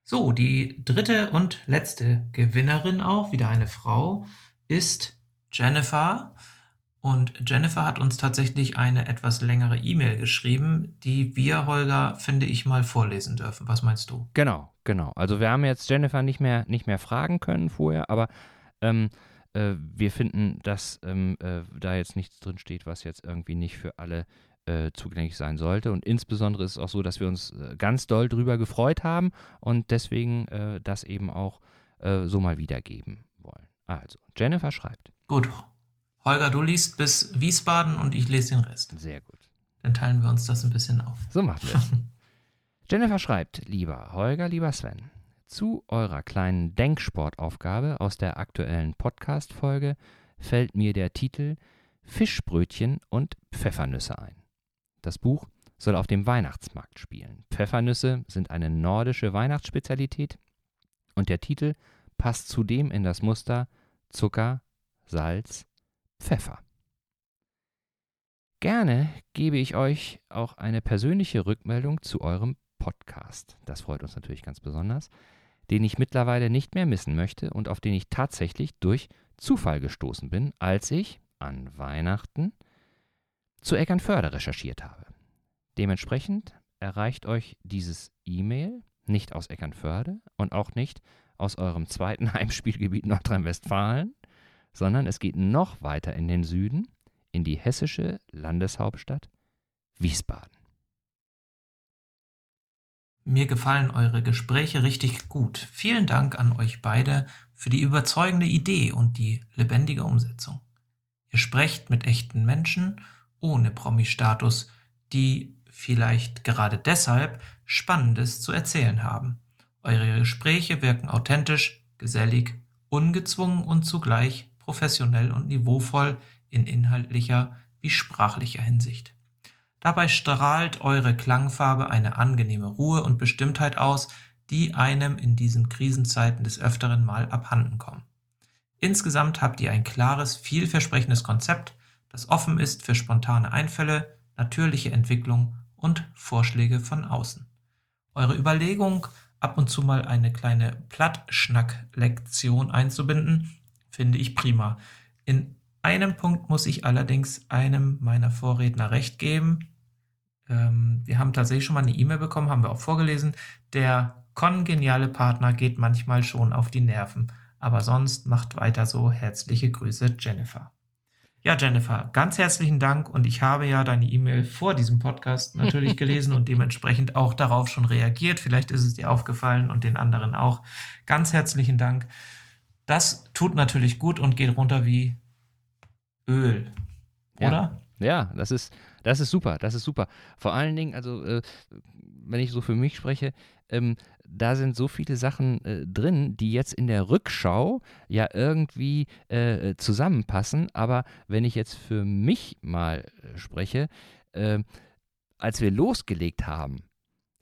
So, die dritte und letzte Gewinnerin auch, wieder eine Frau, ist Jennifer. Und Jennifer hat uns tatsächlich eine etwas längere E-Mail geschrieben, die wir, Holger, finde ich, mal vorlesen dürfen. Was meinst du? Genau, genau. Also wir haben jetzt Jennifer nicht mehr, nicht mehr fragen können vorher, aber ähm, äh, wir finden, dass ähm, äh, da jetzt nichts drin steht, was jetzt irgendwie nicht für alle äh, zugänglich sein sollte. Und insbesondere ist es auch so, dass wir uns äh, ganz doll drüber gefreut haben und deswegen äh, das eben auch äh, so mal wiedergeben wollen. Also, Jennifer schreibt. Gut, Holger, du liest bis Wiesbaden und ich lese den Rest. Sehr gut. Dann teilen wir uns das ein bisschen auf. So machen wir es. <laughs> Jennifer schreibt, lieber Holger, lieber Sven, zu eurer kleinen Denksportaufgabe aus der aktuellen Podcast-Folge fällt mir der Titel Fischbrötchen und Pfeffernüsse ein. Das Buch soll auf dem Weihnachtsmarkt spielen. Pfeffernüsse sind eine nordische Weihnachtsspezialität und der Titel passt zudem in das Muster Zucker, Salz, Pfeffer. Gerne gebe ich euch auch eine persönliche Rückmeldung zu eurem Podcast. Das freut uns natürlich ganz besonders, den ich mittlerweile nicht mehr missen möchte und auf den ich tatsächlich durch Zufall gestoßen bin, als ich an Weihnachten zu Eckernförde recherchiert habe. Dementsprechend erreicht euch dieses E-Mail nicht aus Eckernförde und auch nicht aus eurem zweiten <laughs> Heimspielgebiet Nordrhein-Westfalen, sondern es geht noch weiter in den Süden, in die hessische Landeshauptstadt Wiesbaden. Mir gefallen eure Gespräche richtig gut. Vielen Dank an euch beide für die überzeugende Idee und die lebendige Umsetzung. Ihr sprecht mit echten Menschen ohne Promi-Status, die vielleicht gerade deshalb Spannendes zu erzählen haben. Eure Gespräche wirken authentisch, gesellig, ungezwungen und zugleich professionell und niveauvoll in inhaltlicher wie sprachlicher Hinsicht. Dabei strahlt eure Klangfarbe eine angenehme Ruhe und Bestimmtheit aus, die einem in diesen Krisenzeiten des Öfteren mal abhanden kommen. Insgesamt habt ihr ein klares, vielversprechendes Konzept, das offen ist für spontane Einfälle, natürliche Entwicklung und Vorschläge von außen. Eure Überlegung, ab und zu mal eine kleine Plattschnack-Lektion einzubinden, finde ich prima. In einem Punkt muss ich allerdings einem meiner Vorredner recht geben. Ähm, wir haben tatsächlich schon mal eine E-Mail bekommen, haben wir auch vorgelesen. Der kongeniale Partner geht manchmal schon auf die Nerven. Aber sonst macht weiter so. Herzliche Grüße, Jennifer. Ja, Jennifer, ganz herzlichen Dank und ich habe ja deine E-Mail vor diesem Podcast natürlich <laughs> gelesen und dementsprechend auch darauf schon reagiert. Vielleicht ist es dir aufgefallen und den anderen auch. Ganz herzlichen Dank. Das tut natürlich gut und geht runter wie Öl, oder? Ja, ja das ist das ist super, das ist super. Vor allen Dingen, also äh, wenn ich so für mich spreche, ähm, da sind so viele Sachen äh, drin, die jetzt in der Rückschau ja irgendwie äh, zusammenpassen. Aber wenn ich jetzt für mich mal äh, spreche, ähm, als wir losgelegt haben,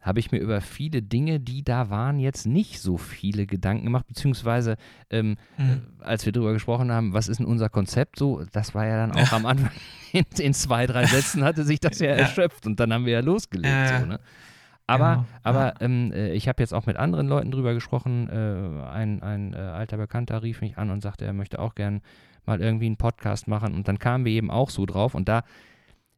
habe ich mir über viele Dinge, die da waren, jetzt nicht so viele Gedanken gemacht, beziehungsweise ähm, mhm. äh, als wir darüber gesprochen haben, was ist denn unser Konzept so, das war ja dann auch am Anfang, <laughs> in, in, zwei, drei Sätzen hatte sich das ja, ja. erschöpft und dann haben wir ja losgelegt. Äh, so, ne? Aber, genau, aber ja. ähm, äh, ich habe jetzt auch mit anderen Leuten drüber gesprochen. Äh, ein ein äh, alter Bekannter rief mich an und sagte, er möchte auch gern mal irgendwie einen Podcast machen. Und dann kamen wir eben auch so drauf. Und da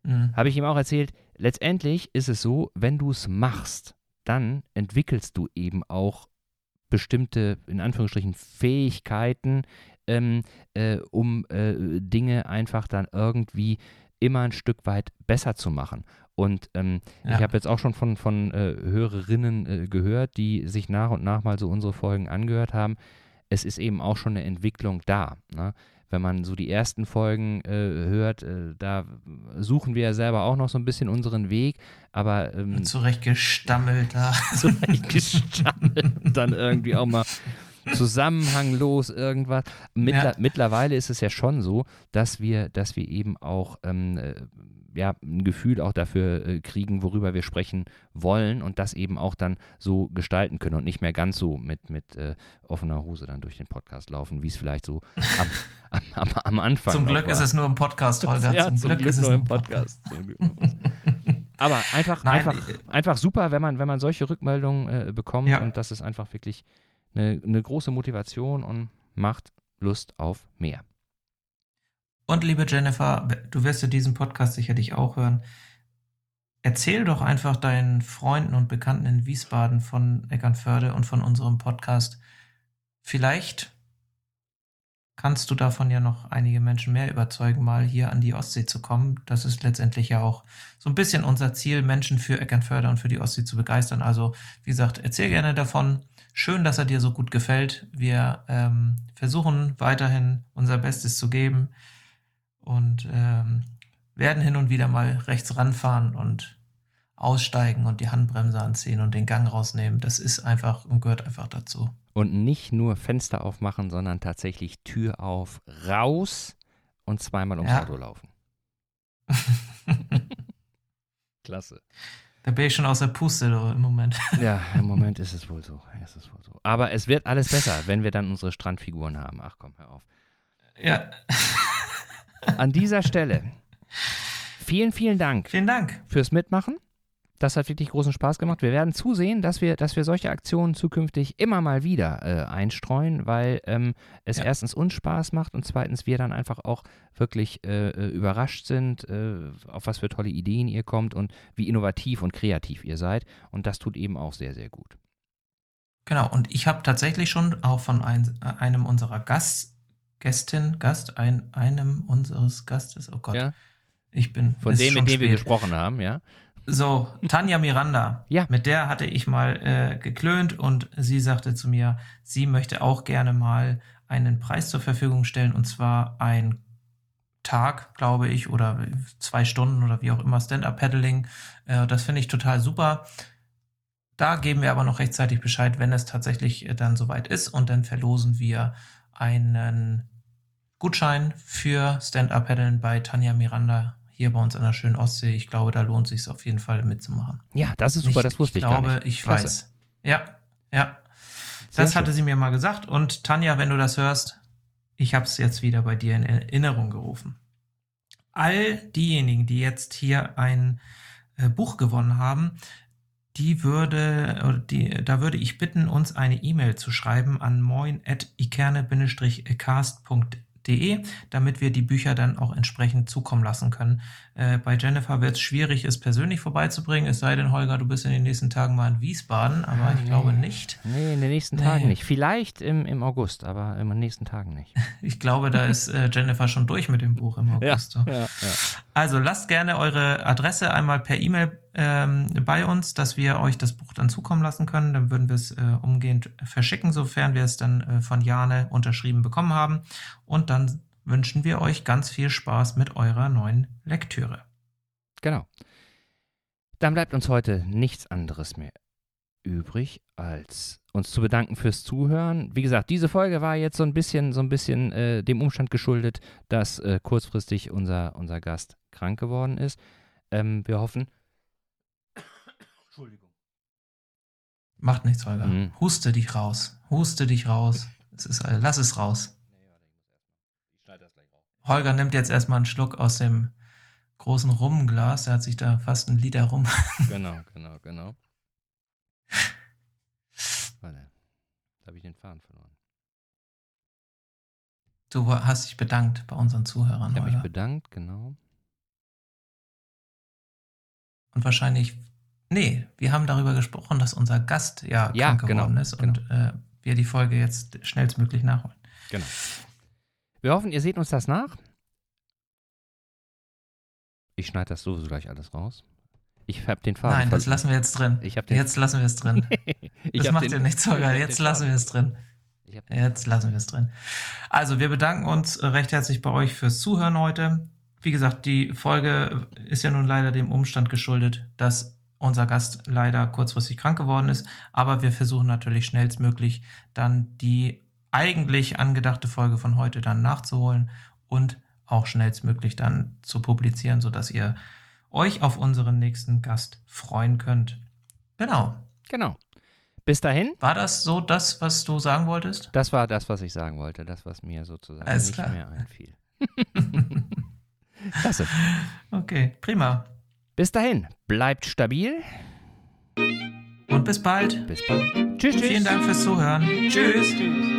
mhm. habe ich ihm auch erzählt, letztendlich ist es so, wenn du es machst, dann entwickelst du eben auch bestimmte, in Anführungsstrichen, Fähigkeiten, ähm, äh, um äh, Dinge einfach dann irgendwie immer ein Stück weit besser zu machen. Und ähm, ja. ich habe jetzt auch schon von, von äh, Hörerinnen äh, gehört, die sich nach und nach mal so unsere Folgen angehört haben. Es ist eben auch schon eine Entwicklung da. Ne? Wenn man so die ersten Folgen äh, hört, äh, da suchen wir ja selber auch noch so ein bisschen unseren Weg, aber ähm, zurechtgestammelt da. <laughs> <laughs> zurechtgestammelt dann irgendwie auch mal zusammenhanglos irgendwas. Mittler ja. Mittlerweile ist es ja schon so, dass wir, dass wir eben auch ähm, äh, ja, ein Gefühl auch dafür äh, kriegen, worüber wir sprechen wollen und das eben auch dann so gestalten können und nicht mehr ganz so mit, mit äh, offener Hose dann durch den Podcast laufen, wie es vielleicht so am, <laughs> am, am, am Anfang Zum Glück war. ist es nur im Podcast, Holger. Ja, zum, zum Glück, Glück, ist es nur im Podcast. <laughs> Aber einfach, Nein, einfach, ich, einfach super, wenn man, wenn man solche Rückmeldungen äh, bekommt ja. und das ist einfach wirklich eine, eine große Motivation und macht Lust auf mehr. Und liebe Jennifer, du wirst ja diesen Podcast sicherlich auch hören. Erzähl doch einfach deinen Freunden und Bekannten in Wiesbaden von Eckernförde und von unserem Podcast. Vielleicht kannst du davon ja noch einige Menschen mehr überzeugen, mal hier an die Ostsee zu kommen. Das ist letztendlich ja auch so ein bisschen unser Ziel, Menschen für Eckernförde und für die Ostsee zu begeistern. Also, wie gesagt, erzähl gerne davon. Schön, dass er dir so gut gefällt. Wir ähm, versuchen weiterhin unser Bestes zu geben. Und ähm, werden hin und wieder mal rechts ranfahren und aussteigen und die Handbremse anziehen und den Gang rausnehmen. Das ist einfach und gehört einfach dazu. Und nicht nur Fenster aufmachen, sondern tatsächlich Tür auf, raus und zweimal ums Ja. Auto laufen. <laughs> Klasse. Da bin ich schon aus der Puste im Moment. <laughs> Ja, im Moment ist es wohl so. Es ist wohl so. Aber es wird alles besser, wenn wir dann unsere Strandfiguren haben. Ach komm, hör auf. Ja, <laughs> An dieser Stelle vielen, vielen Dank vielen Dank. fürs Mitmachen. Das hat wirklich großen Spaß gemacht. Wir werden zusehen, dass wir, dass wir solche Aktionen zukünftig immer mal wieder äh, einstreuen, weil ähm, es Ja. erstens uns Spaß macht und zweitens wir dann einfach auch wirklich äh, äh, überrascht sind, äh, auf was für tolle Ideen ihr kommt und wie innovativ und kreativ ihr seid. Und das tut eben auch sehr, sehr gut. Genau, und ich habe tatsächlich schon auch von ein, einem unserer Gast, Gästin, Gast, ein, einem unseres Gastes, oh Gott, Ja? ich bin Von dem, mit dem wir gesprochen haben, ja. So, Tanja Miranda. Ja. Mit der hatte ich mal äh, geklönt und sie sagte zu mir, sie möchte auch gerne mal einen Preis zur Verfügung stellen und zwar ein Tag, glaube ich, oder zwei Stunden oder wie auch immer Stand-Up-Paddling. Äh, das finde ich total super. Da geben wir aber noch rechtzeitig Bescheid, wenn es tatsächlich äh, dann soweit ist und dann verlosen wir einen Gutschein für Stand-Up-Paddeln bei Tanja Miranda hier bei uns an der schönen Ostsee. Ich glaube, da lohnt sich auf jeden Fall mitzumachen. Ja, das ist super, Nicht, das wusste ich, ich glaube, nicht. ich Klasse. weiß. Ja, ja. Sehr das hatte schön. sie mir mal gesagt. Und Tanja, wenn du das hörst, ich habe es jetzt wieder bei dir in Erinnerung gerufen. All diejenigen, die jetzt hier ein äh, Buch gewonnen haben, die würde, die, da würde ich bitten, uns eine E-Mail zu schreiben an moin.ikerne-cast.de, damit wir die Bücher dann auch entsprechend zukommen lassen können. Äh, bei Jennifer wird es schwierig, es persönlich vorbeizubringen, es sei denn, Holger, du bist in den nächsten Tagen mal in Wiesbaden, aber Ah, ich nee. glaube nicht. Nee, in den nächsten Nee. Tagen nicht. Vielleicht im, im August, aber in den nächsten Tagen nicht. <laughs> Ich glaube, da ist äh, Jennifer schon durch mit dem Buch im August. ja, ja. Also lasst gerne eure Adresse einmal per E-Mail ähm, bei uns, dass wir euch das Buch dann zukommen lassen können. Dann würden wir es äh, umgehend verschicken, sofern wir es dann äh, von Jane unterschrieben bekommen haben. Und dann wünschen wir euch ganz viel Spaß mit eurer neuen Lektüre. Genau. Dann bleibt uns heute nichts anderes mehr übrig, als uns zu bedanken fürs Zuhören. Wie gesagt, diese Folge war jetzt so ein bisschen, so ein bisschen äh, dem Umstand geschuldet, dass äh, kurzfristig unser, unser Gast krank geworden ist. Ähm, wir hoffen. Entschuldigung. Macht nichts, Holger. Mhm. Huste dich raus. Huste dich raus. Es ist, äh, lass es raus. Ich schneide das gleich raus. Holger nimmt jetzt erstmal einen Schluck aus dem großen Rumglas. Er hat sich da fast ein Liter rum. <laughs> Genau, genau, genau. Warte. Da habe ich den Faden verloren. Du hast dich bedankt bei unseren Zuhörern, Ich habe mich bedankt, genau. Und wahrscheinlich, nee, wir haben darüber gesprochen, dass unser Gast ja, Ja, krank genau, geworden ist und äh, wir die Folge jetzt schnellstmöglich nachholen. Genau. Wir hoffen, ihr seht uns das nach. Ich schneide das sowieso gleich alles raus. Ich habe den Faden Nein, das lassen wir jetzt drin. Ich den- Jetzt lassen wir es drin. <laughs> Ich Das macht den- dir nichts, Holger. <laughs> Jetzt lassen wir es drin. Jetzt lassen wir es drin. Also, wir bedanken uns äh, recht herzlich bei euch fürs Zuhören heute. Wie gesagt, die Folge ist ja nun leider dem Umstand geschuldet, dass unser Gast leider kurzfristig krank geworden ist. Aber wir versuchen natürlich schnellstmöglich dann die eigentlich angedachte Folge von heute dann nachzuholen und auch schnellstmöglich dann zu publizieren, sodass ihr euch auf unseren nächsten Gast freuen könnt. Genau. genau. Bis dahin, War das so das, was du sagen wolltest? das war das, was ich sagen wollte. Das, was mir sozusagen Alles nicht klar. mehr einfiel. <laughs> Klasse. <laughs> Okay, prima. Bis dahin, bleibt stabil. Und bis bald. Bis bald. Tschüss, tschüss. Vielen Dank fürs Zuhören. Tschüss. Tschüss.